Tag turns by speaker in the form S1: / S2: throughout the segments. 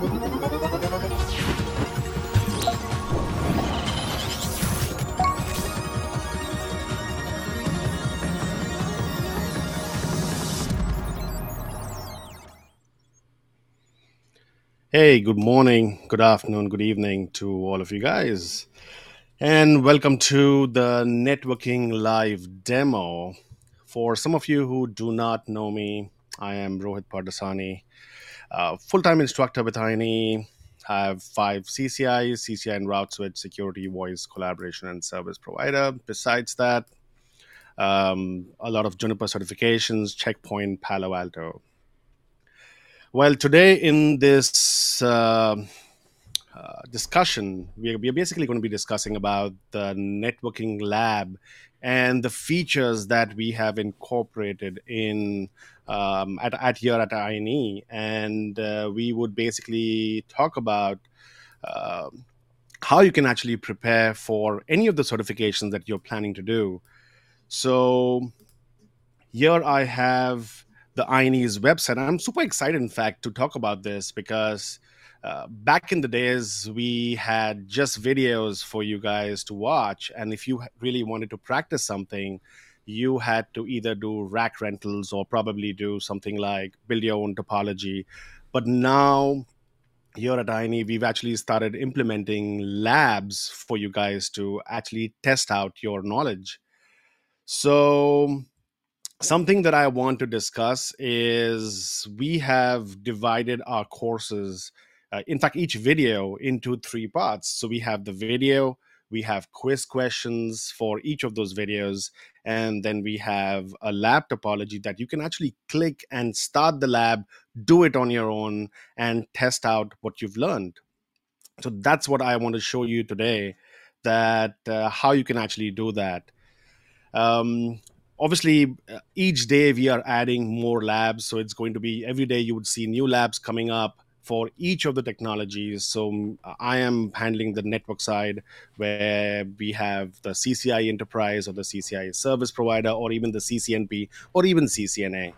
S1: Hey, good morning, good afternoon, good evening to all of you guys. And welcome to the networking live demo. For some of you who do not know me, I am Rohit Pardasani, uh, full-time instructor with INE. I have five CCIEs, CCIE and route switch, security, voice, collaboration, and service provider. Besides that, um, a lot of Juniper certifications, Checkpoint, Palo Alto. Well, today in this uh, uh, discussion, we are, we are basically going to be discussing about the networking lab and the features that we have incorporated in um, at, at here at INE. And uh, we would basically talk about uh, how you can actually prepare for any of the certifications that you're planning to do. So here I have the INE's website. I'm super excited, in fact, to talk about this because uh, back in the days, we had just videos for you guys to watch. And if you really wanted to practice something, you had to either do rack rentals or probably do something like build your own topology. But now, here at INE, we've actually started implementing labs for you guys to actually test out your knowledge. So, something that I want to discuss is we have divided our courses, uh, in fact, each video into three parts. So we have the video, we have quiz questions for each of those videos, and then we have a lab topology that you can actually click and start the lab, do it on your own, and test out what you've learned. So that's what I want to show you today that uh, how you can actually do that. Um, obviously uh, each day we are adding more labs so it's going to be every day you would see new labs coming up for each of the technologies. So mm, i am handling the network side where we have the CCIE enterprise or the CCIE service provider or even the ccnp or even ccna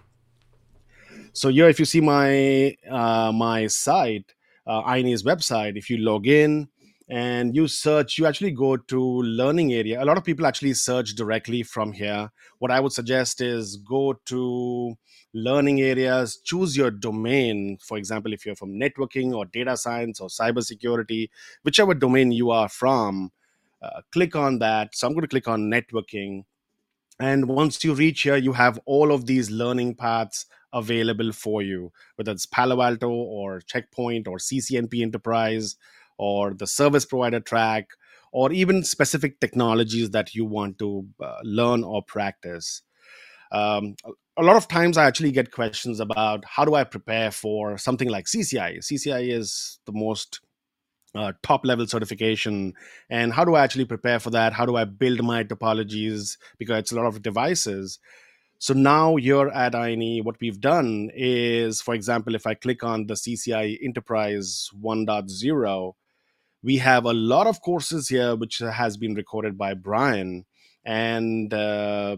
S1: so here if you see my uh, my site uh, INE's website if you log in and you search you actually go to learning area. A lot of people actually search directly from here. What i would suggest is go to learning areas choose your domain. For example if you're from networking or data science or cybersecurity whichever domain you are from uh, click on that. So i'm going to click on networking. And once you reach here you have all of these learning paths available for you whether it's palo alto or checkpoint or ccnp enterprise or the service provider track or even specific technologies that you want to uh, learn or practice. Um, a lot of times I actually get questions about how do I prepare for something like CCIE. CCIE is the most uh, top level certification and how do i actually prepare for that how do i build my topologies because it's a lot of devices so now here at INE, what we've done is, for example, if I click on the CCIE Enterprise 1.0, we have a lot of courses here which has been recorded by brian and uh,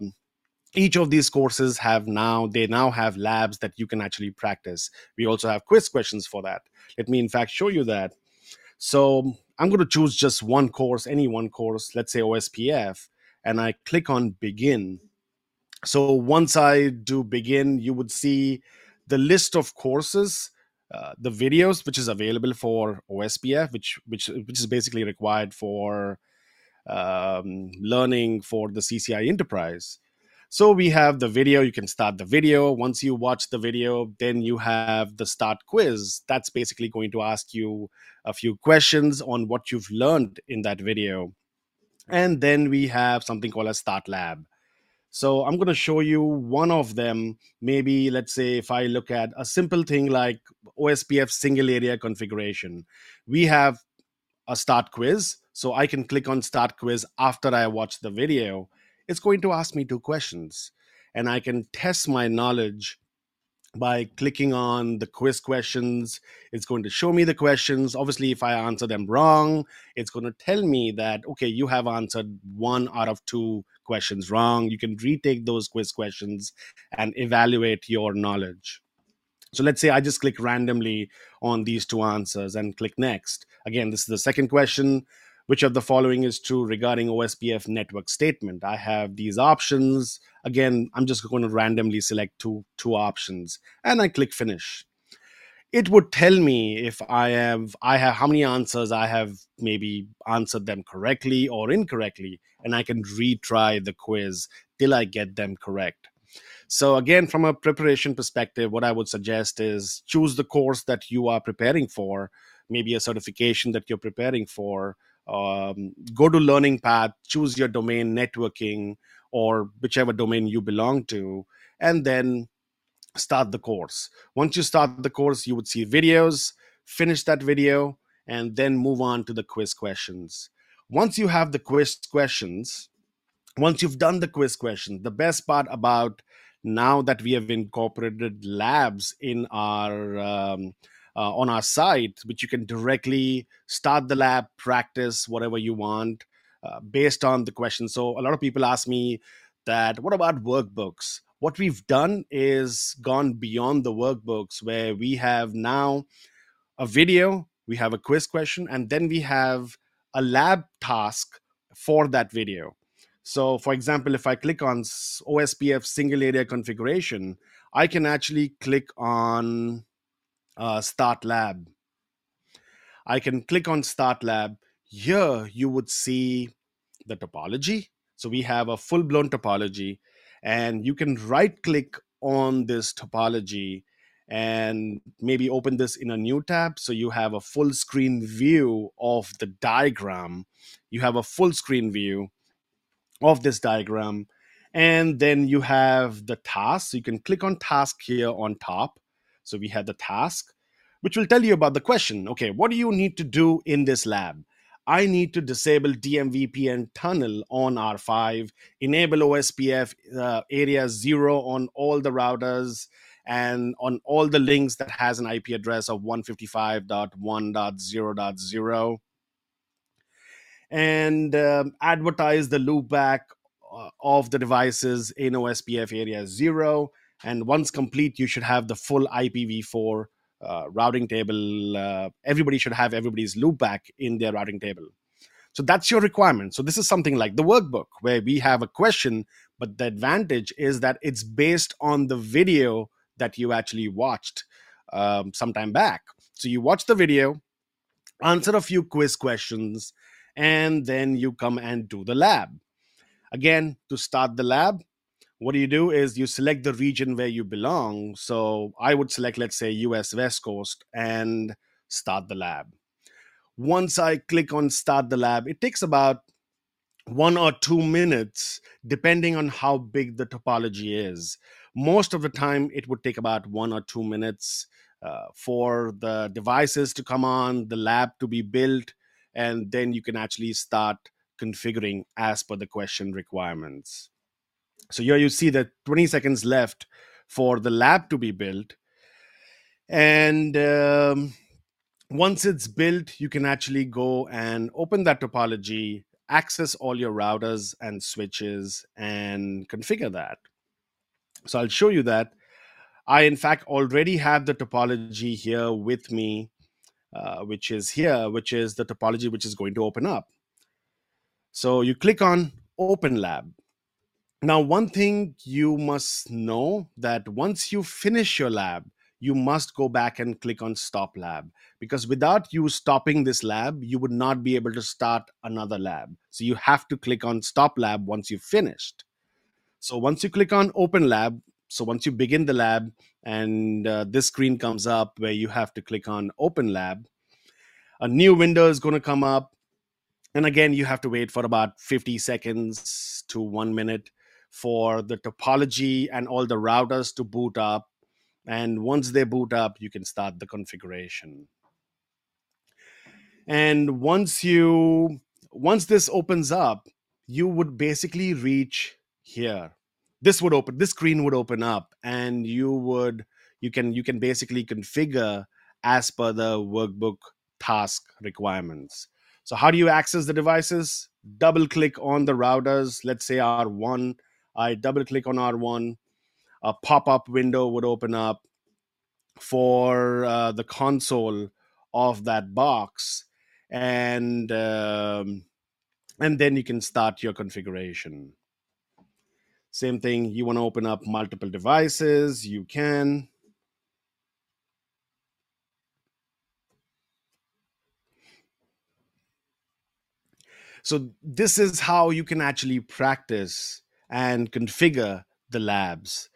S1: each of these courses have now they now have labs that you can actually practice. We also have quiz questions for that. Let me in fact show you that. So i'm going to choose just one course any one course let's say ospf and i click on begin. So once i do begin you would see the list of courses uh, the videos which is available for OSPF, which which which is basically required for um, learning for the CCIE enterprise. So we have the video. You can start the video. Once you watch the video, then you have the start quiz. That's basically going to ask you a few questions on what you've learned in that video. And then we have something called a start lab. So I'm going to show you one of them. Maybe let's say if I look at a simple thing like OSPF single area configuration, we have a start quiz. So I can click on start quiz after I watch the video. It's going to ask me two questions and I can test my knowledge by clicking on the quiz questions. It's going to show me the questions. Obviously, if I answer them wrong, it's going to tell me that, okay, you have answered one out of two questions wrong. You can retake those quiz questions and evaluate your knowledge. So let's say I just click randomly on these two answers and click next. Again, this is the second question. Which of the following is true regarding OSPF network statement? I have these options. Again, I'm just going to randomly select two, two options and I click finish. It would tell me if I have I have how many answers I have maybe answered them correctly or incorrectly, and I can retry the quiz till I get them correct. So, again, from a preparation perspective, what I would suggest is choose the course that you are preparing for, maybe a certification that you're preparing for. Um, go to Learning Path, choose your domain, networking, or whichever domain you belong to, and then start the course. Once you start the course, you would see videos, finish that video, and then move on to the quiz questions. Once you have the quiz questions, once you've done the quiz questions the best part about now that we have incorporated labs in our um, uh, on our site, which you can directly start the lab, practice whatever you want uh, based on the question. So a lot of people ask me that, what about workbooks? What we've done is gone beyond the workbooks, where we have now a video, we have a quiz question, and then we have a lab task for that video. So, for example, if I click on OSPF single area configuration, I can actually click on uh, Start Lab. I can click on Start Lab. Here, you would see the topology. So, we have a full blown topology, and you can right click on this topology and maybe open this in a new tab so you have a full screen view of the diagram you have a full screen view of this diagram. And then you have the task. So you can click on task here on top. So we have the task, which will tell you about the question. Okay, what do you need to do in this lab? I need to disable DMVPN tunnel on R5, enable OSPF uh, area zero on all the routers and on all the links that has an IP address of 155.1.0.0 and um, advertise the loopback uh, of the devices in OSPF area zero. And once complete, you should have the full IPv4 uh, routing table. Uh, everybody should have everybody's loopback in their routing table. So that's your requirement. So this is something like the workbook where we have a question, but the advantage is that it's based on the video that you actually watched um, sometime back. So you watch the video, answer a few quiz questions, and then you come and do the lab. Again, to start the lab, what you do is you select the region where you belong. So I would select, let's say, US West Coast and start the lab. Once I click on start the lab, it takes about one or two minutes, depending on how big the topology is. Most of the time, it would take about one or two minutes uh, for the devices to come on, the lab to be built, and then you can actually start configuring as per the question requirements. So here you see that 20 seconds left for the lab to be built. And um, once it's built, you can actually go and open that topology, access all your routers and switches, and configure that. So I'll show you that. I, in fact, already have the topology here with me uh, which is here, which is the topology which is going to open up. So you click on Open Lab. Now, one thing you must know that once you finish your lab, you must go back and click on Stop Lab because without you stopping this lab, you would not be able to start another lab. So you have to click on Stop Lab once you've finished. So once you click on Open Lab, so once you begin the lab and uh, this screen comes up where you have to click on Open Lab, a new window is going to come up. And again, you have to wait for about 50 seconds to one minute for the topology and all the routers to boot up. And once they boot up, you can start the configuration. And once you once this opens up, you would basically reach here this would open this screen would open up and you would you can you can basically configure as per the workbook task requirements so how do you access the devices double click on the routers let's say r1 i double click on r1 a pop-up window would open up for uh, the console of that box. And um, and then you can start your configuration. Same thing you want to open up multiple devices you can. So this is how you can actually practice and configure the labs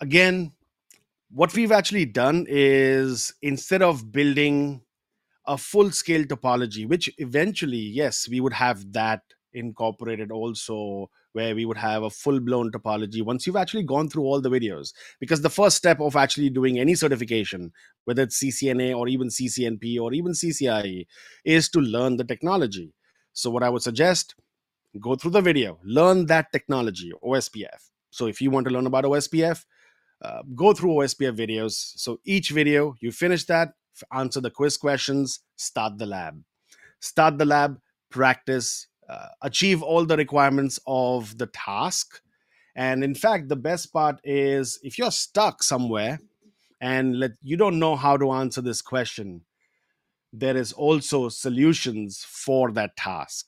S1: again what we've actually done is instead of building a full scale topology, which eventually, yes, we would have that incorporated also where we would have a full blown topology once you've actually gone through all the videos. Because the first step of actually doing any certification, whether it's CCNA or even CCNP or even CCIE, is to learn the technology. So, what I would suggest go through the video, learn that technology, OSPF. So, if you want to learn about OSPF, uh, go through OSPF videos. So, each video, you finish that, answer the quiz questions, start the lab. Start the lab, practice, uh, achieve all the requirements of the task. And in fact, the best part is if you're stuck somewhere and let, you don't know how to answer this question, there is also solutions for that task.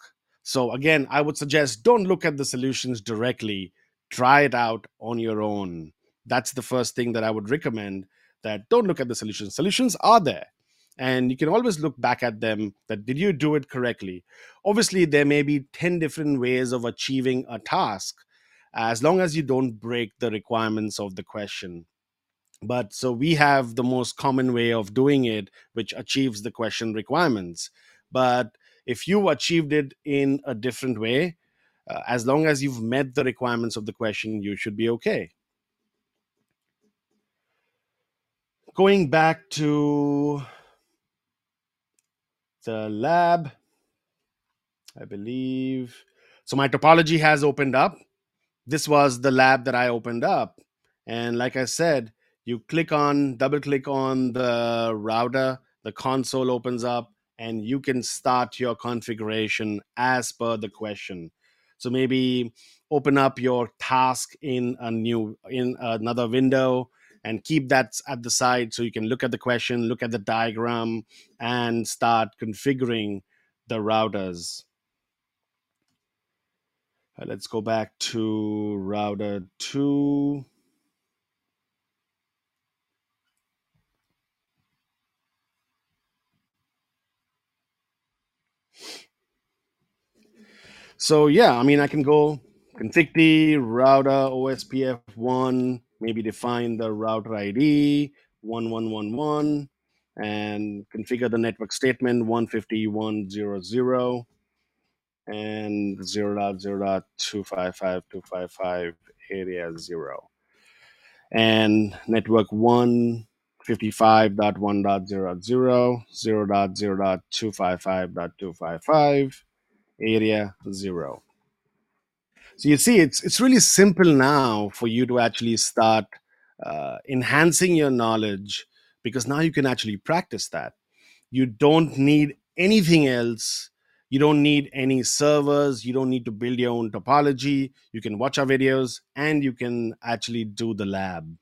S1: So again, I would suggest don't look at the solutions directly. Try it out on your own. That's the first thing that I would recommend that don't look at the solutions. Solutions are there. And you can always look back at them that did you do it correctly? Obviously, there may be 10 different ways of achieving a task as long as you don't break the requirements of the question. But so we have the most common way of doing it, which achieves the question requirements. But if you achieved it in a different way, uh, as long as you've met the requirements of the question, you should be okay. going back to the lab, I believe. So my topology has opened up. This was the lab that I opened up. And like I said, you click on, double click on the router, the console opens up, and you can start your configuration as per the question. So maybe open up your task in a new, in another window and keep that at the side so you can look at the question, look at the diagram, and start configuring the routers. Uh, let's go back to router 2. So yeah, I mean, I can go config the router OSPF1 maybe define the router ID 1111 and configure the network statement 15100 and 0.0.255.255 area 0 and network one. 155.1.0.0 0.0.255.255 area 0 so you see, it's it's really simple now for you to actually start uh, enhancing your knowledge because now you can actually practice that. You don't need anything else. You don't need any servers. You don't need to build your own topology. You can watch our videos and you can actually do the lab.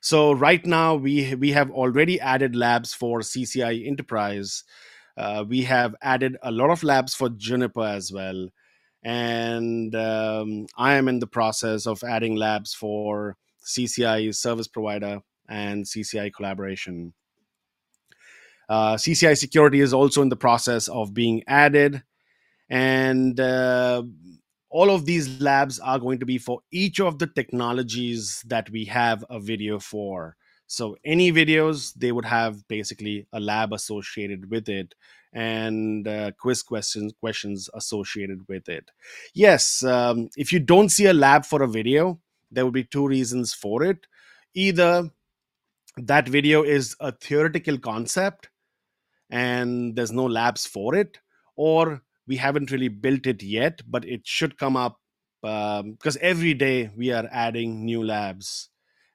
S1: So right now we we have already added labs for CCIE Enterprise. Uh, we have added a lot of labs for Juniper as well and um, I am in the process of adding labs for CCIE service provider and CCIE collaboration. Uh, CCIE security is also in the process of being added, and uh, all of these labs are going to be for each of the technologies that we have a video for. So any videos, they would have basically a lab associated with it and uh, quiz questions questions associated with it. Yes, um, if you don't see a lab for a video, there would be two reasons for it. Either that video is a theoretical concept and there's no labs for it, or we haven't really built it yet, but it should come up because um, every day we are adding new labs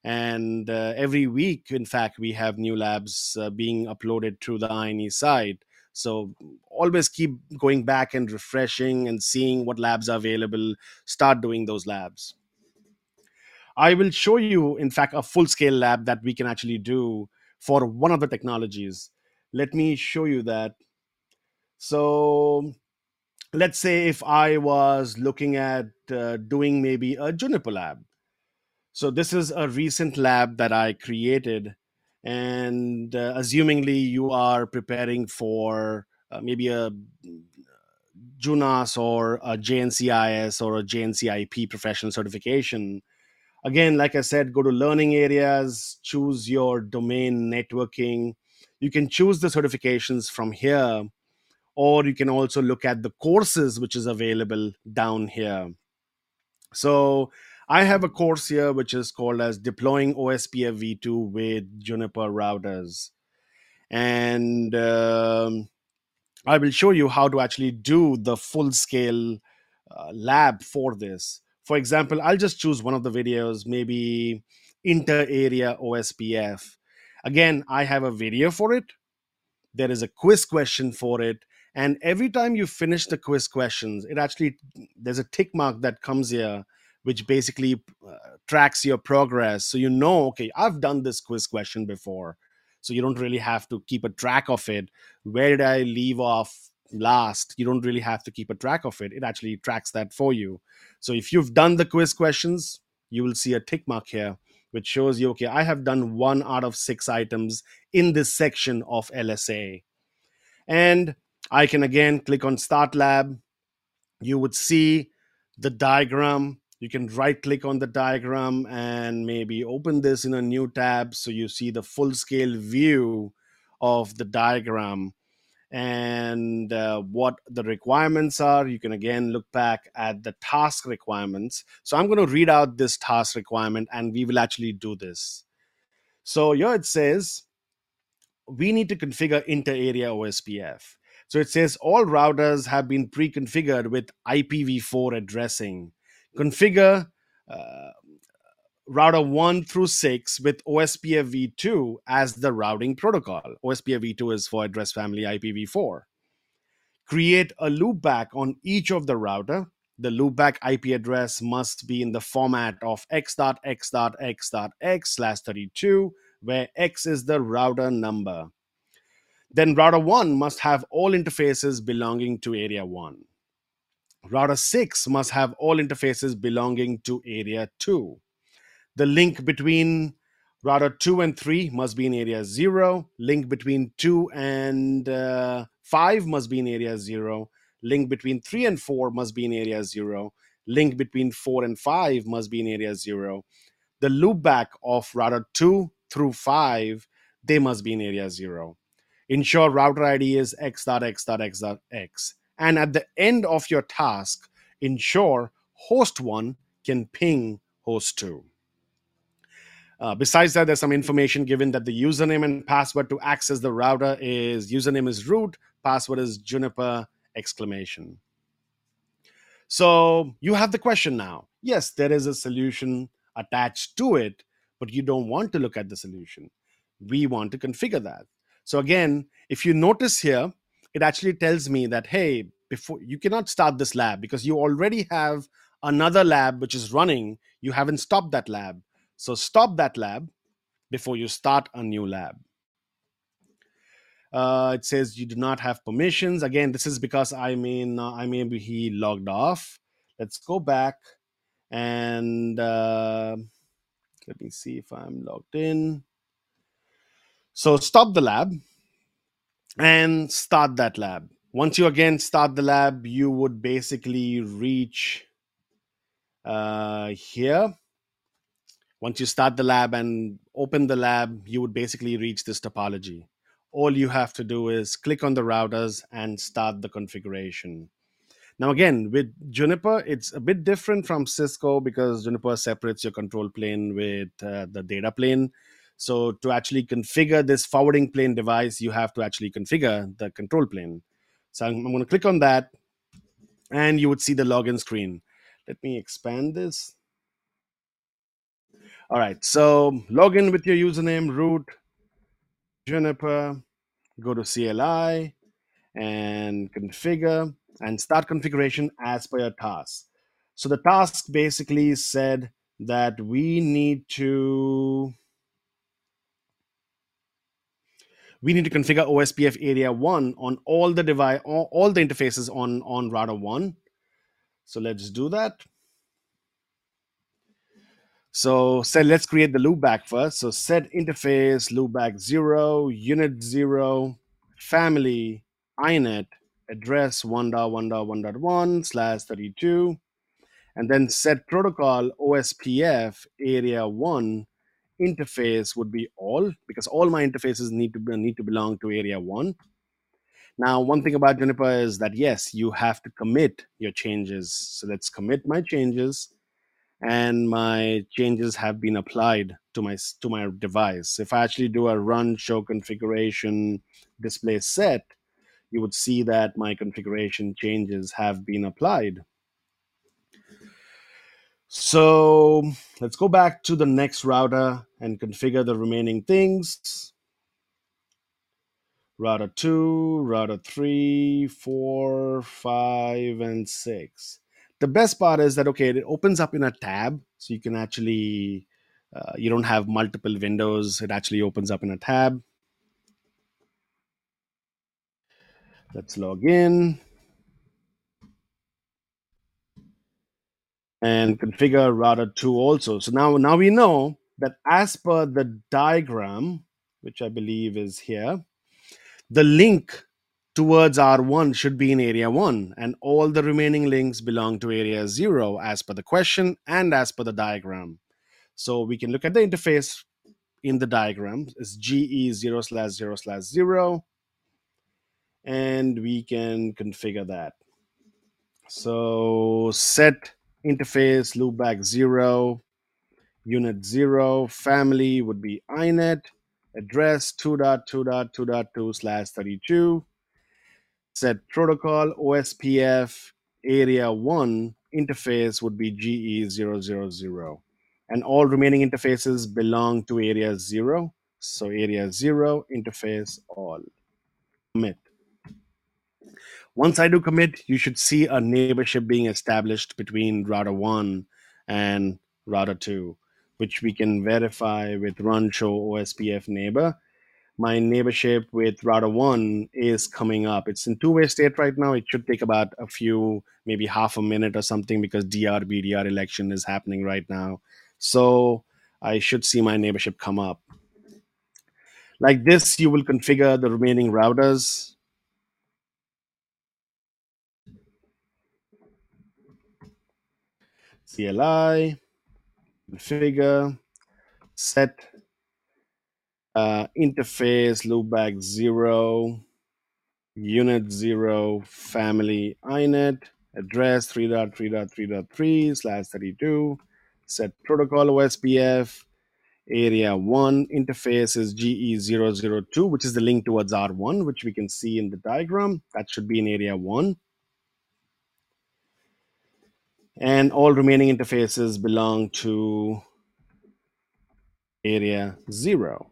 S1: and uh, every week in fact we have new labs uh, being uploaded to the ine site so always keep going back and refreshing and seeing what labs are available. Start doing those labs. I will show you, in fact, a full scale lab that we can actually do for one of the technologies. Let me show you that. So, let's say if I was looking at uh, doing maybe a Juniper lab. So, this is a recent lab that I created. And uh, assumingly, you are preparing for uh, maybe a JUNAS or a JNCIS or a JNCIP professional certification. Again, like I said, go to learning areas, choose your domain networking. You can choose the certifications from here, or you can also look at the courses which is available down here. So I have a course here which is called as Deploying OSPF v2 with Juniper routers. And um, I will show you how to actually do the full scale uh, lab for this. For example, I'll just choose one of the videos, maybe inter area OSPF. Again, I have a video for it. There is a quiz question for it. And every time you finish the quiz questions, it actually, there's a tick mark that comes here, which basically uh, tracks your progress. So you know, okay, I've done this quiz question before so you don't really have to keep a track of it. Where did i leave off last? You don't really have to keep a track of it. It actually tracks that for you. So if you've done the quiz questions you will see a tick mark here which shows you okay i have done one out of six items in this section of lsa and i can again click on start lab. You would see the diagram you can right click on the diagram and maybe open this in a new tab so you see the full scale view of the diagram and uh, what the requirements are. You can again look back at the task requirements. So I'm going to read out this task requirement and we will actually do this. So here it says we need to configure inter area OSPF. So it says all routers have been pre configured with IPv4 addressing configure uh, router 1 through 6 with OSPF v2 as the routing protocol. OSPF v2 is for address family IPv4. Create a loopback on each of the router. The loopback IP address must be in the format of x.x.x.x slash 32, where x is the router number. Then router 1 must have all interfaces belonging to area 1. Router 6 must have all interfaces belonging to area 2. The link between router 2 and 3 must be in area 0. Link between 2 and uh, 5 must be in area 0. Link between 3 and 4 must be in area 0. Link between 4 and 5 must be in area 0. The loopback of router 2 through 5, they must be in area 0. Ensure router ID is x.x.x.x and at the end of your task, ensure host 1 can ping host 2. Uh, besides that, there's some information given that the username and password to access the router is username is root, password is juniper exclamation. So you have the question now. Yes, there is a solution attached to it, but you don't want to look at the solution. We want to configure that. So again, if you notice here, it actually tells me that hey before you cannot start this lab because you already have another lab which is running. You haven't stopped that lab. So stop that lab before you start a new lab. Uh, it says you do not have permissions. Again this is because i mean uh, i be he logged off. Let's go back and uh, let me see if i'm logged in. So stop the lab and start that lab. Once you again start the lab, you would basically reach uh, here. Once you start the lab and open the lab, you would basically reach this topology. All you have to do is click on the routers and start the configuration. Now, again, with Juniper, it's a bit different from Cisco because Juniper separates your control plane with uh, the data plane. So to actually configure this forwarding plane device, you have to actually configure the control plane. So I'm, I'm going to click on that and you would see the login screen. Let me expand this. All right, so log in with your username, root, Juniper, go to CLI and configure and start configuration as per your task. So the task basically said that we need to we need to configure OSPF area one on all the device all, the interfaces on on router one. So let's do that. So set, let's create the loopback first. So set interface loopback zero, unit zero, family, inet, address 1.1.1.1 slash 32, and then set protocol OSPF area one interface would be all because all my interfaces need to be, need to belong to area one. Now, one thing about Juniper is that yes, you have to commit your changes. So let's commit my changes and my changes have been applied to my to my device. If I actually do a run show configuration display set, you would see that my configuration changes have been applied. So let's go back to the next router and configure the remaining things. Router 2, router 3, 4, 5, and 6 the best part is that okay it opens up in a tab so you can actually uh, you don't have multiple windows. It actually opens up in a tab. Let's log in and configure router 2 also so now now we know that as per the diagram which i believe is here the link towards R1 should be in area 1, and all the remaining links belong to area 0 as per the question and as per the diagram. So we can look at the interface in the diagram. It's GE0 slash 0 slash 0, and we can configure that. So set interface loopback 0, unit 0, family would be inet, address 2.2.2.2 slash 32 set protocol OSPF area 1 interface would be GE000. And all remaining interfaces belong to area 0. So area 0, interface all. Commit. Once I do commit, you should see a neighborship being established between router 1 and router 2, which we can verify with run show OSPF neighbor my neighborship with router one is coming up. It's in two-way state right now. It should take about a few, maybe half a minute or something because DR BDR election is happening right now. So I should see my neighborship come up. Like this, you will configure the remaining routers. CLI, configure, set uh, interface loopback zero, unit zero, family inet, address 3.3.3.3 slash 32, set protocol OSPF, area 1 interface is GE002, which is the link towards R1, which we can see in the diagram. That should be in area 1. And all remaining interfaces belong to area 0.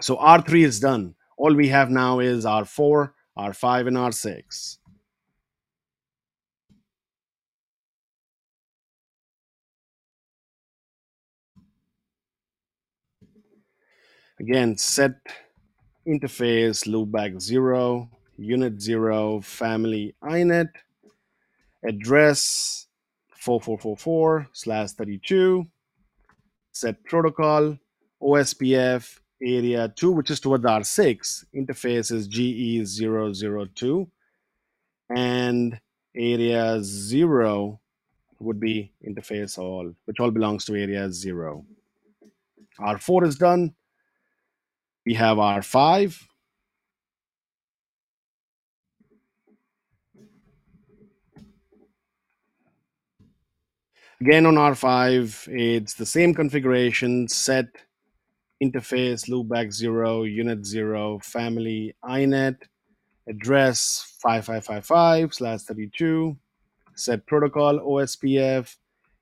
S1: So R3 is done. All we have now is R4, R5, and R6. Again, set interface loopback 0, unit 0, family inet, address 4444 slash 32, set protocol, OSPF area 2, which is towards R6, interface is GE002, and area 0 would be interface all, which all belongs to area 0. R4 is done. We have R5. Again on R5, it's the same configuration set interface loopback 0, unit 0, family inet, address 5555 slash 32, set protocol OSPF,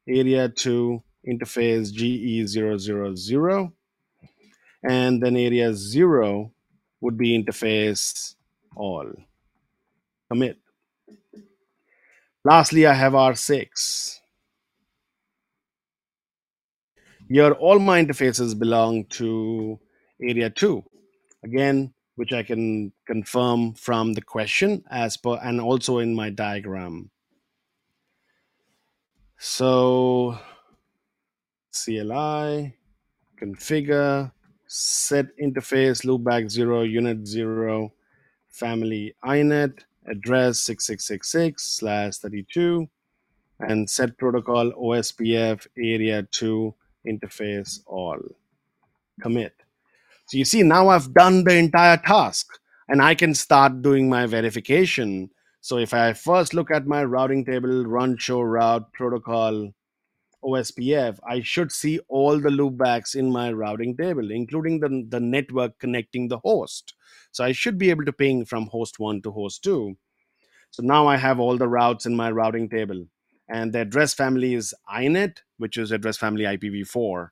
S1: area 2, interface GE000, and then area 0 would be interface all. Commit. Lastly, I have R6. Here, all my interfaces belong to area 2. Again, which I can confirm from the question as per and also in my diagram. So CLI, configure, set interface, loopback 0, unit 0, family inet, address 6666 slash 32, and set protocol OSPF area 2 interface all. Commit. So you see, now I've done the entire task and I can start doing my verification. So if I first look at my routing table, run show route protocol OSPF, I should see all the loopbacks in my routing table, including the, the network connecting the host. So I should be able to ping from host one to host two. So now I have all the routes in my routing table. And the address family is INET, which is address family IPv4.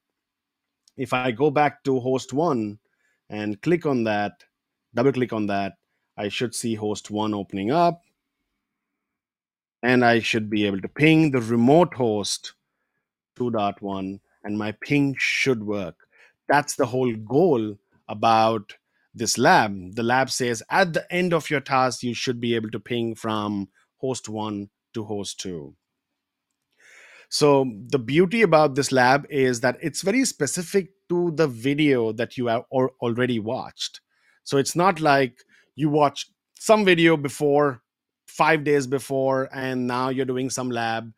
S1: If I go back to host one and click on that, double click on that, I should see host one opening up. And I should be able to ping the remote host 2.1 and my ping should work. That's the whole goal about this lab. The lab says at the end of your task, you should be able to ping from host one to host two. So, the beauty about this lab is that it's very specific to the video that you have or already watched. So, it's not like you watched some video before, five days before, and now you're doing some lab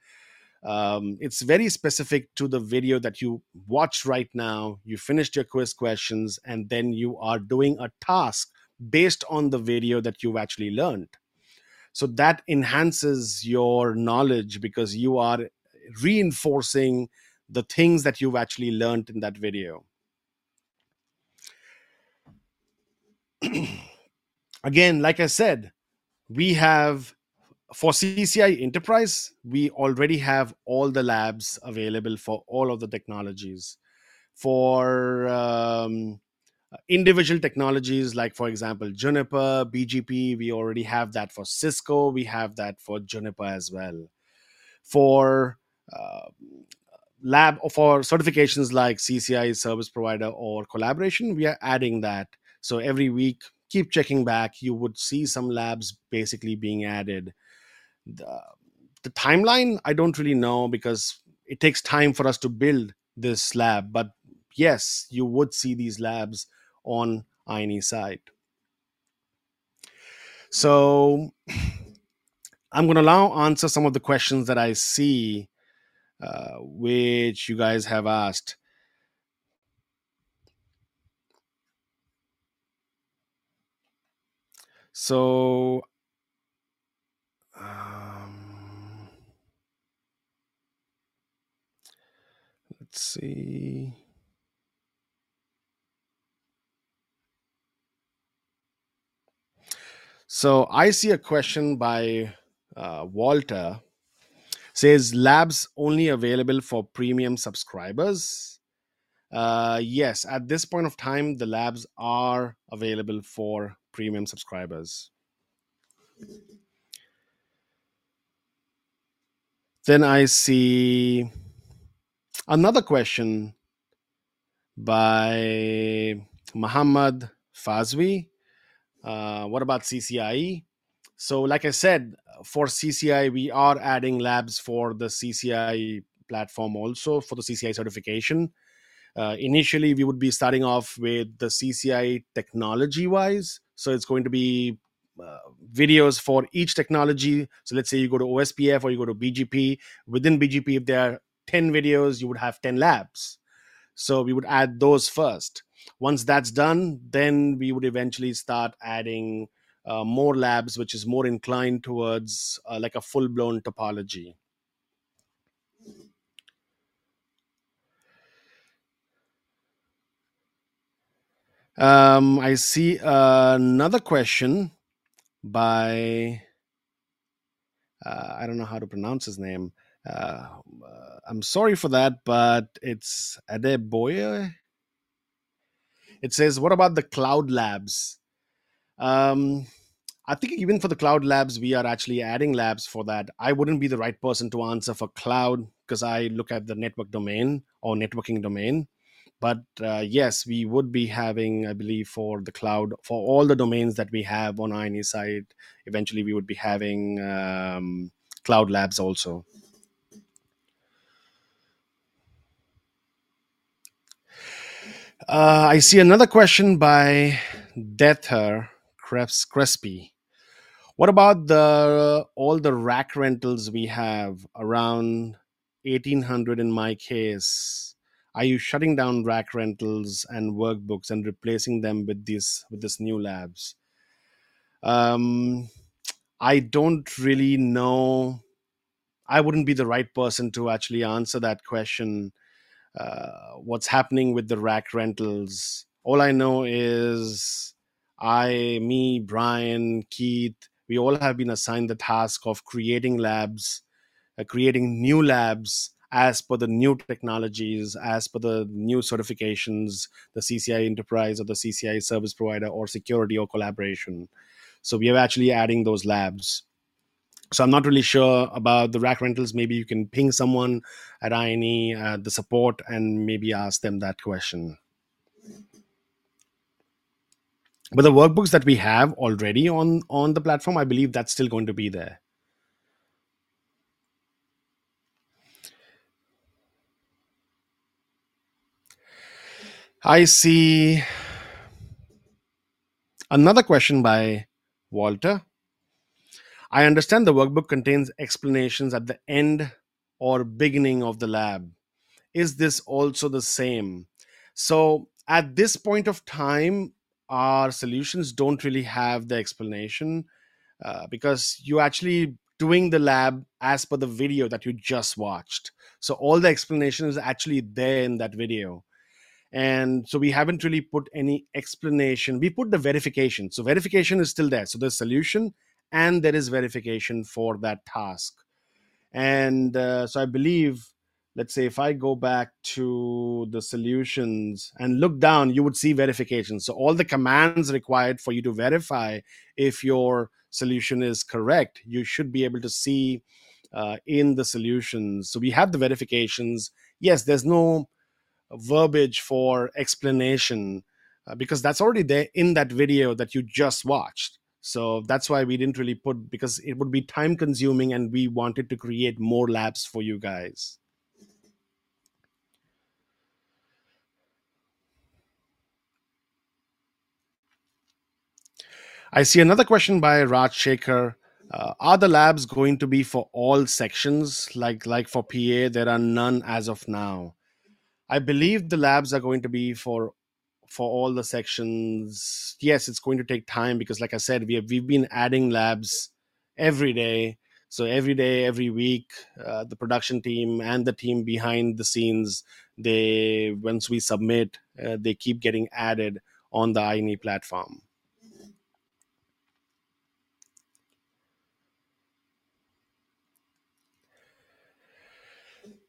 S1: um, it's very specific to the video that you watch right now. You finished your quiz questions, and then you are doing a task based on the video that you've actually learned. So that enhances your knowledge because you are reinforcing the things that you've actually learned in that video. Again, like I said, we have for CCIE Enterprise, we already have all the labs available for all of the technologies. For um, individual technologies, like for example, Juniper, BGP, we already have that for Cisco, we have that for Juniper as well. For Um, lab for certifications like CCIE service provider or collaboration, we are adding that. So every week, keep checking back. You would see some labs basically being added the, the timeline i don't really know because it takes time for us to build this lab but yes you would see these labs on INE side so i'm going to now answer some of the questions that i see uh, which you guys have asked so um, let's see. So I see a question by uh, Walter says labs only available for premium subscribers. Uh, yes, at this point of time, the labs are available for premium subscribers. Then I see another question by Muhammad Fazwi. Uh, what about CCIE? So, like I said, for CCIE, we are adding labs for the CCIE platform also for the CCIE certification. Uh, initially, we would be starting off with the CCIE technology wise. So, it's going to be uh, videos for each technology. So let's say you go to OSPF or you go to BGP. Within BGP, if there are 10 videos, you would have 10 labs. So we would add those first. Once that's done, then we would eventually start adding uh, more labs, which is more inclined towards uh, like a full blown topology. Um, I see another question by uh, I don't know how to pronounce his name. Uh, I'm sorry for that, but it's Adeboye. It says, "What about the cloud labs?" Um, I think even for the cloud labs, we are actually adding labs for that. I wouldn't be the right person to answer for cloud because I look at the network domain or networking domain. But uh, yes, we would be having, I believe, for the cloud, for all the domains that we have on INE side, eventually we would be having um, cloud labs also. Uh, I see another question by Deather Cres- Crespi. What about the all the rack rentals we have around 1800 in my case? Are you shutting down rack rentals and workbooks and replacing them with these with this new labs? Um, I don't really know. I wouldn't be the right person to actually answer that question uh, what's happening with the rack rentals. All I know is I, me, Brian, Keith, we all have been assigned the task of creating labs, uh, creating new labs as per the new technologies, as per the new certifications, the CCIE enterprise or the CCIE service provider or security or collaboration. So we are actually adding those labs. So i'm not really sure about the rack rentals. Maybe you can ping someone at INE uh, the support and maybe ask them that question but the workbooks that we have already on on the platform i believe that's still going to be there i see another question by walter I understand the workbook contains explanations at the end or beginning of the lab. Is this also the same? So, at this point of time, our solutions don't really have the explanation uh, because you actually doing the lab as per the video that you just watched. So, all the explanation is actually there in that video. And so we haven't really put any explanation. We put the verification. So verification is still there. So the solution and there is verification for that task. And uh, so i believe let's say if i go back to the solutions and look down you would see verification. So all the commands required for you to verify if your solution is correct you should be able to see uh, in the solutions. So we have the verifications. Yes there's no verbiage for explanation uh, because that's already there in that video that you just watched. So that's why we didn't really put because it would be time consuming and we wanted to create more labs for you guys i see another question by raj shaker uh, are the labs going to be for all sections? Like like for pa there are none as of now. I believe the labs are going to be for for all the sections. Yes it's going to take time because like i said we have we've been adding labs every day. So every day every week uh, the production team and the team behind the scenes they once we submit uh, they keep getting added on the INE platform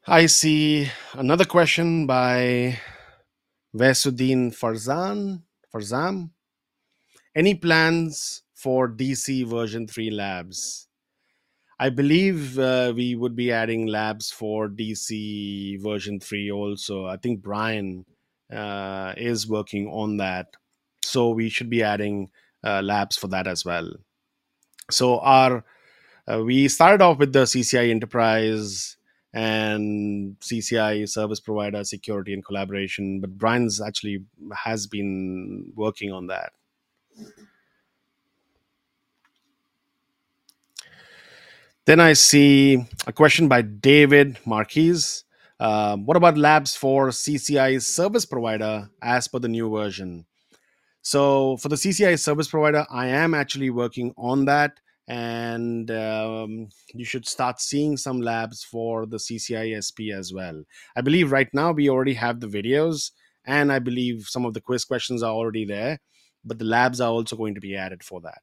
S1: i see another question by Vesuddin Farzan, Farzam. Any plans for DC version 3 labs? I believe uh, we would be adding labs for DC version 3 also. I think Brian uh, is working on that. So we should be adding uh, labs for that as well. So our uh, we started off with the CCIE Enterprise and CCIE service provider security and collaboration. But Brian's actually has been working on that. Then I see a question by David Marquez. Uh, what about labs for CCIE service provider as per the new version? So for the CCIE service provider, I am actually working on that and um, you should start seeing some labs for the CCIE SP as well. I believe right now we already have the videos, and I believe some of the quiz questions are already there, but the labs are also going to be added for that.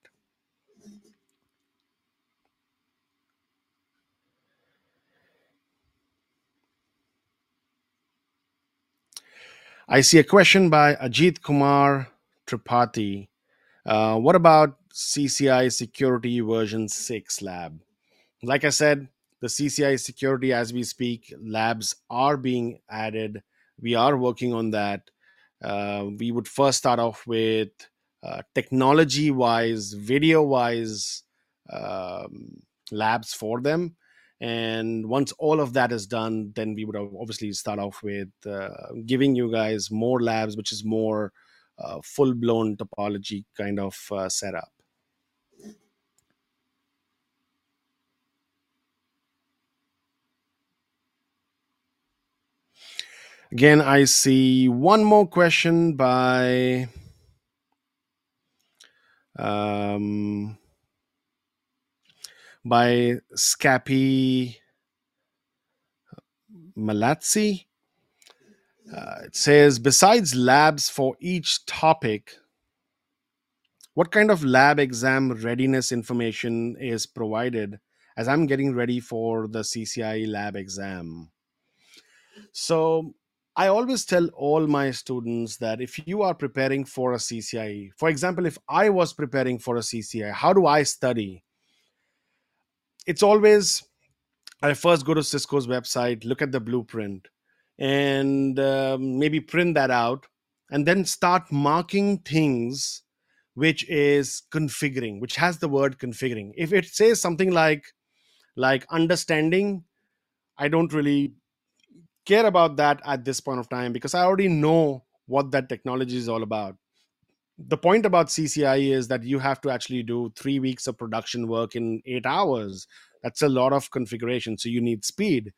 S1: I see a question by Ajit Kumar Tripathi. Uh, what about CCIE Security version 6 lab. Like I said, the CCIE security as we speak. Labs are being added. We are working on that. Uh, we would first start off with uh, technology wise, video wise um, labs for them. And once all of that is done, then we would obviously start off with uh, giving you guys more labs, which is more uh, full blown topology kind of uh, setup. Again, I see one more question by um, by Scapi Malazzi. Uh, it says, besides labs for each topic, what kind of lab exam readiness information is provided as I'm getting ready for the CCIE lab exam? So, I always tell all my students that if you are preparing for a CCIE, for example, if I was preparing for a CCIE, how do I study? It's always I first go to Cisco's website, look at the blueprint, and um, maybe print that out, and then start marking things which is configuring, which has the word configuring. If it says something like like understanding, I don't really care about that at this point of time because I already know what that technology is all about. The point about CCIE is that you have to actually do three weeks of production work in eight hours. That's a lot of configuration. So you need speed.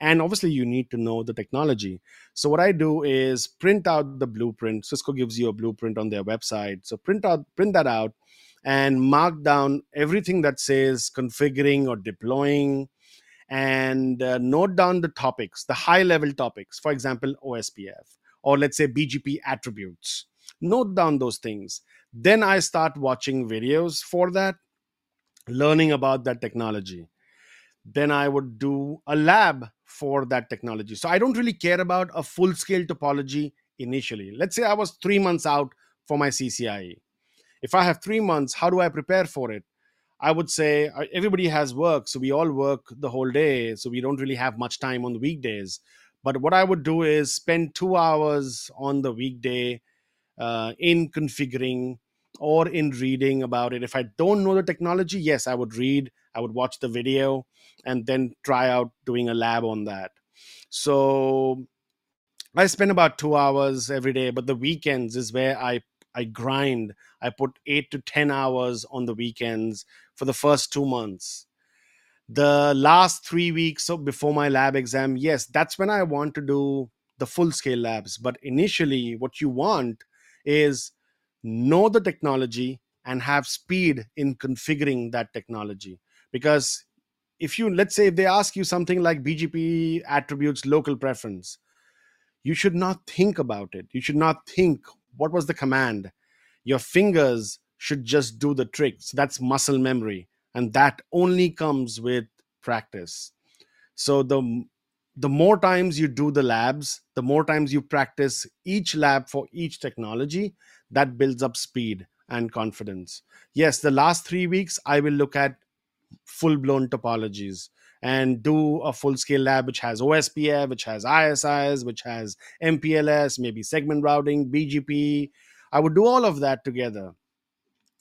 S1: And obviously, you need to know the technology. So, what I do is print out the blueprint. Cisco gives you a blueprint on their website. So, print out, print that out, and mark down everything that says configuring or deploying, and uh, note down the topics, the high level topics, for example, OSPF, or let's say BGP attributes. Note down those things. Then I start watching videos for that, learning about that technology. Then I would do a lab for that technology. So I don't really care about a full scale topology initially. Let's say I was three months out for my CCIE. If I have three months, how do I prepare for it? I would say uh, everybody has work, so we all work the whole day, so we don't really have much time on the weekdays. But what I would do is spend two hours on the weekday uh, in configuring or in reading about it. If I don't know the technology, yes, I would read, I would watch the video, and then try out doing a lab on that. So I spend about two hours every day, but the weekends is where I I grind. I put eight to 10 hours on the weekends for the first two months. The last three weeks before my lab exam, yes, that's when I want to do the full scale labs. But initially, what you want is know the technology and have speed in configuring that technology. Because if you, let's say, if they ask you something like BGP attributes local preference, you should not think about it. You should not think what was the command? Your fingers should just do the trick. So that's muscle memory. And that only comes with practice. So the the more times you do the labs the more times you practice each lab for each technology that builds up speed and confidence. Yes the last 3 weeks i will look at full blown topologies and do a full scale lab which has OSPF, which has ISIS, which has MPLS, maybe segment routing, BGP. I would do all of that together.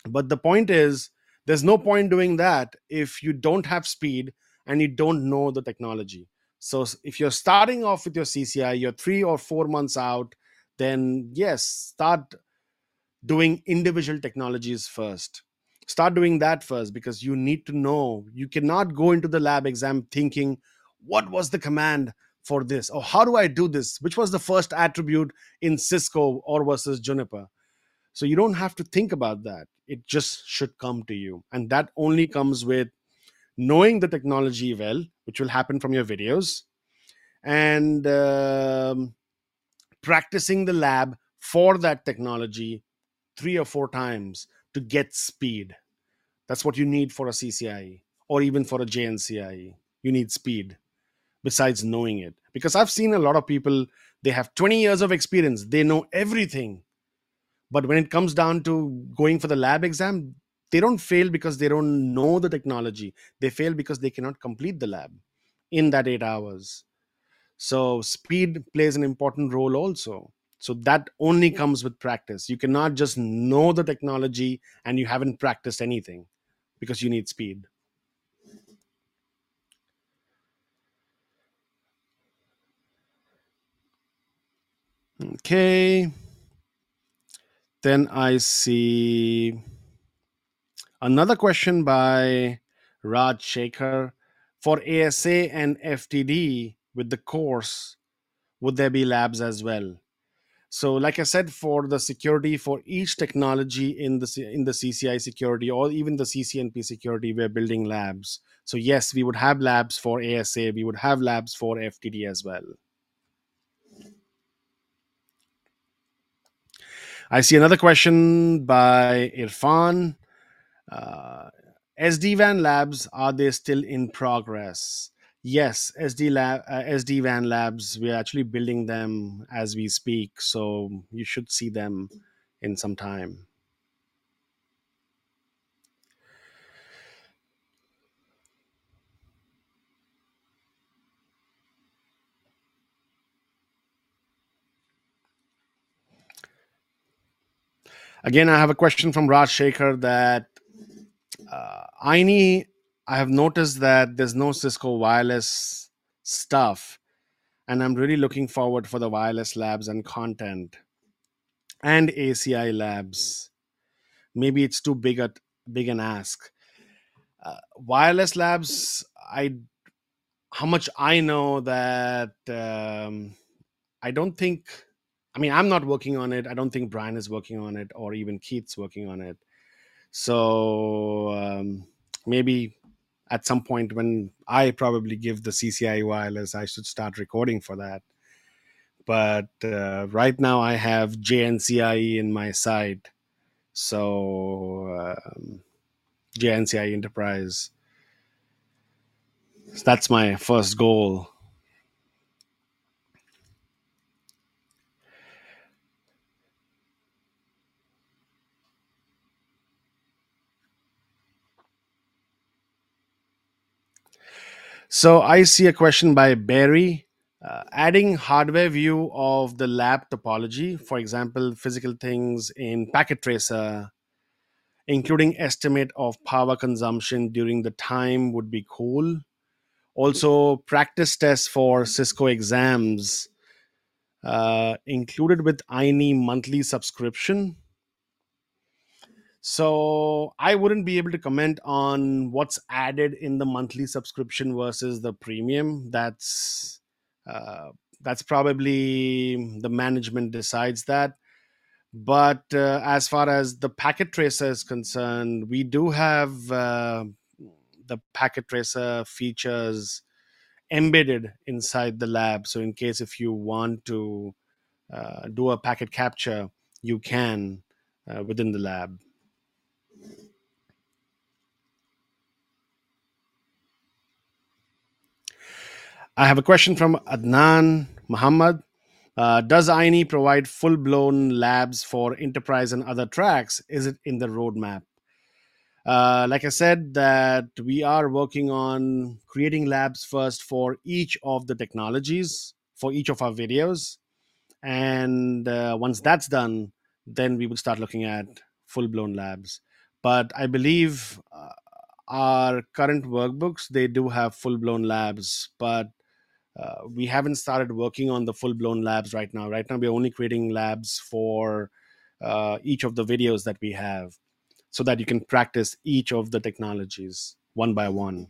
S1: But the point is, there's no point doing that if you don't have speed and you don't know the technology. So if you're starting off with your CCIE, you're three or four months out, then yes, start doing individual technologies first start doing that first because you need to know. You cannot go into the lab exam thinking what was the command for this? Or how do i do this? Which was the first attribute in cisco or versus juniper? So you don't have to think about that. It just should come to you. And that only comes with knowing the technology well which will happen from your videos and um, practicing the lab for that technology three or four times to get speed. That's what you need for a CCIE or even for a JNCIE. You need speed besides knowing it. Because I've seen a lot of people, they have 20 years of experience, they know everything. But when it comes down to going for the lab exam, they don't fail because they don't know the technology they fail because they cannot complete the lab in that 8 hours so speed plays an important role also so that only comes with practice. You cannot just know the technology and you haven't practiced anything because you need speed. Okay. Then i see another question by raj Shaker. for asa and ftd with the course would there be labs as well so like i said for the security for each technology in the in the ccie security or even the ccnp security we're building labs. So yes we would have labs for asa we would have labs for ftd as well. I see another question by irfan. Uh, sd-wan labs are they still in progress Yes, SD lab, uh, SD-WAN labs. We're actually building them as we speak, so you should see them in some time. Again, I have a question from Raj Shaker that uh, INE, I have noticed that there's no Cisco wireless stuff, and I'm really looking forward for the wireless labs and content and ACI labs. Maybe it's too big a big an ask. Uh, wireless labs, I how much I know that um, I don't think. I mean, I'm not working on it. I don't think Brian is working on it, or even Keith's working on it. So um, maybe at some point when I probably give the CCIE wireless, I should start recording for that. But uh, right now, I have JNCIE in my sight, so um, JNCIE Enterprise. So that's my first goal. So I see a question by Barry. Uh, adding hardware view of the lab topology, for example, physical things in Packet Tracer, including estimate of power consumption during the time would be cool. Also, practice tests for Cisco exams uh, included with INE monthly subscription. So I wouldn't be able to comment on what's added in the monthly subscription versus the premium. That's uh, that's probably the management decides that. But uh, as far as the packet tracer is concerned, we do have uh, the packet tracer features embedded inside the lab. So in case if you want to uh, do a packet capture, you can uh, within the lab. I have a question from Adnan Muhammad. Uh, does INE provide full blown labs for enterprise and other tracks? Is it in the roadmap? Uh, like I said, that we are working on creating labs first for each of the technologies for each of our videos, and uh, once that's done, then we will start looking at full blown labs. But I believe uh, our current workbooks they do have full blown labs, but uh, we haven't started working on the full blown labs right now. Right now, we're only creating labs for uh, each of the videos that we have so that you can practice each of the technologies one by one.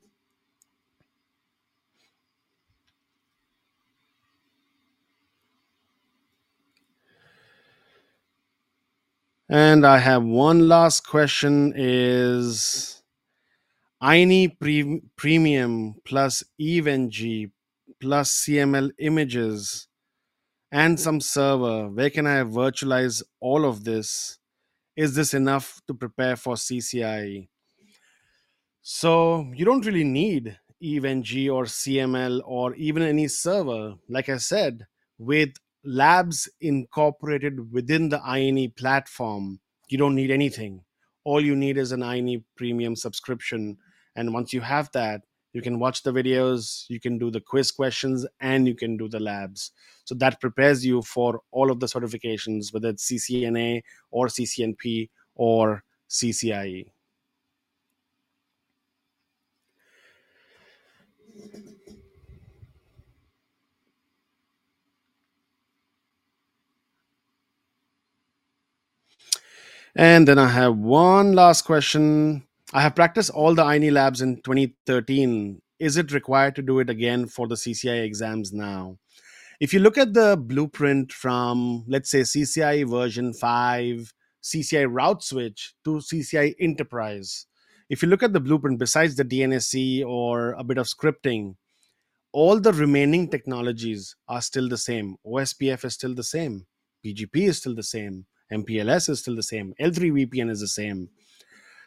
S1: And I have one last question is INE pre- Premium plus EVNG plus CML images and some server. Where can I virtualize all of this? Is this enough to prepare for CCIE? So you don't really need EVNG or CML or even any server. Like I said, with labs incorporated within the INE platform, you don't need anything. all you need is an INE premium subscription. And once you have that, you can watch the videos, you can do the quiz questions, and you can do the labs. So that prepares you for all of the certifications, whether it's CCNA or CCNP or CCIE. And then I have one last question. I have practiced all the INE labs in 2013. Is it required to do it again for the CCIE exams now? If you look at the blueprint from, let's say, CCIE version 5, CCIE route switch to CCIE enterprise, if you look at the blueprint, besides the DNAC or a bit of scripting, all the remaining technologies are still the same. OSPF is still the same. BGP is still the same. MPLS is still the same. L3 VPN is the same.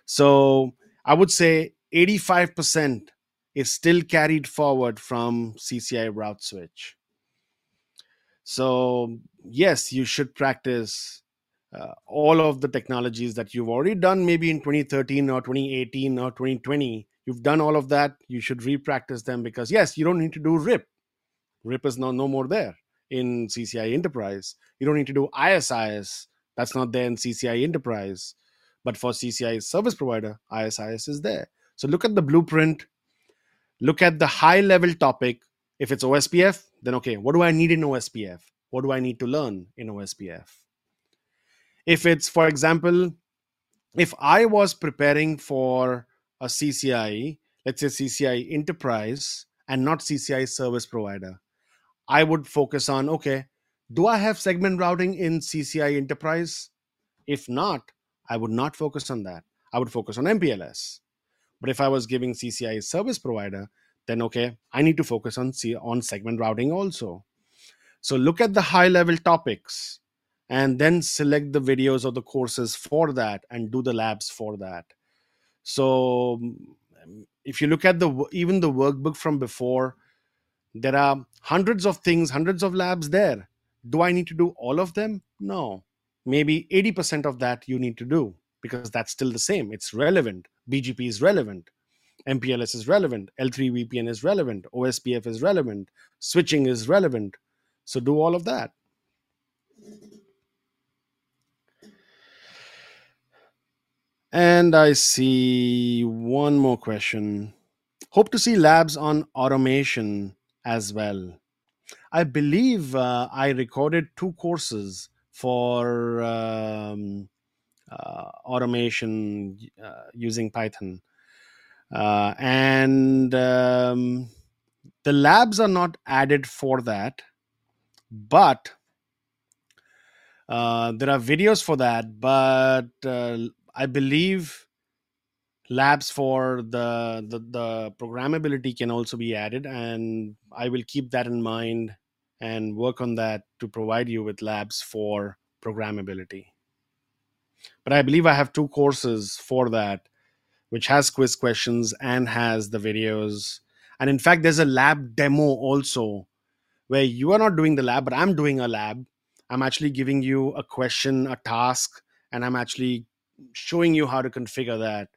S1: So I would say 85% is still carried forward from CCIE route switch. So, yes, you should practice uh, all of the technologies that you've already done, maybe in 2013 or 2018 or 2020. You've done all of that. You should re-practice them because, yes, you don't need to do RIP. RIP is now no more there in CCIE Enterprise. You don't need to do ISIS that's not there in CCIE Enterprise. But for CCIE service provider, ISIS is there. So look at the blueprint, look at the high level topic. If it's OSPF, then okay, what do I need in OSPF? What do I need to learn in OSPF? If it's, for example, if I was preparing for a CCIE, let's say CCIE enterprise and not CCIE service provider, I would focus on okay, do I have segment routing in CCIE Enterprise? If not, I would not focus on that. I would focus on MPLS. But if I was giving CCIE service provider, then okay, I need to focus on C- on segment routing also. So look at the high level topics and then select the videos or the courses for that and do the labs for that. So mm, if you look at the even the workbook from before, there are hundreds of things, hundreds of labs there do I need to do all of them? No. Maybe 80% of that you need to do because that's still the same. It's relevant. BGP is relevant. MPLS is relevant. L3 VPN is relevant. OSPF is relevant. Switching is relevant. So do all of that. And I see one more question. Hope to see labs on automation as well. I believe uh, I recorded two courses for um, uh, automation uh, using Python. Uh, and um, the labs are not added for that, but uh, there are videos for that. But uh, I believe labs for the, the the programmability can also be added and i will keep that in mind and work on that to provide you with labs for programmability but i believe i have two courses for that which has quiz questions and has the videos and in fact there's a lab demo also where you are not doing the lab but i'm doing a lab i'm actually giving you a question a task and i'm actually showing you how to configure that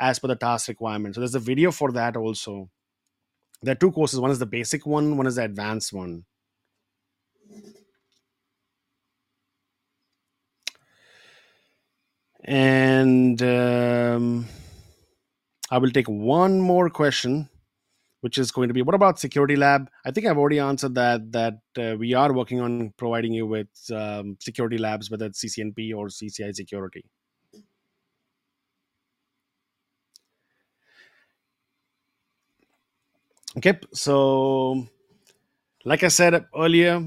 S1: as per the task requirement. So there's a video for that also. There are two courses. One is the basic one, one is the advanced one. And um, I will take one more question, which is going to be what about security lab? I think I've already answered that. That uh, we are working on providing you with um, security labs, whether it's CCNP or CCIE security. Okay, so like I said earlier,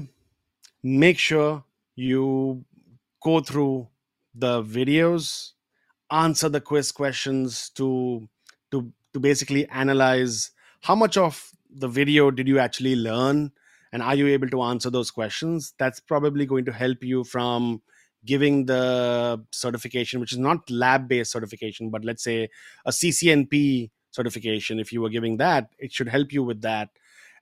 S1: make sure you go through the videos, answer the quiz questions to to to basically analyze how much of the video did you actually learn and are you able to answer those questions. That's probably going to help you from giving the certification which is not lab based certification but let's say a ccnp certification. If you were giving that it should help you with that.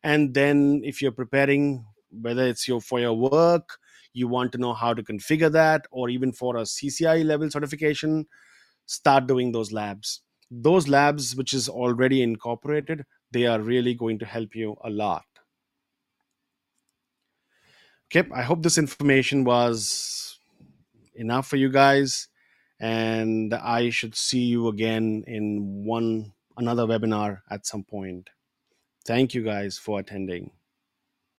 S1: And then if you're preparing whether it's your for your work you want to know how to configure that or even for a ccie level certification start doing those labs. Those labs which is already incorporated they are really going to help you a lot. Okay i hope this information was enough for you guys and i should see you again in one another webinar at some point. Thank you guys for attending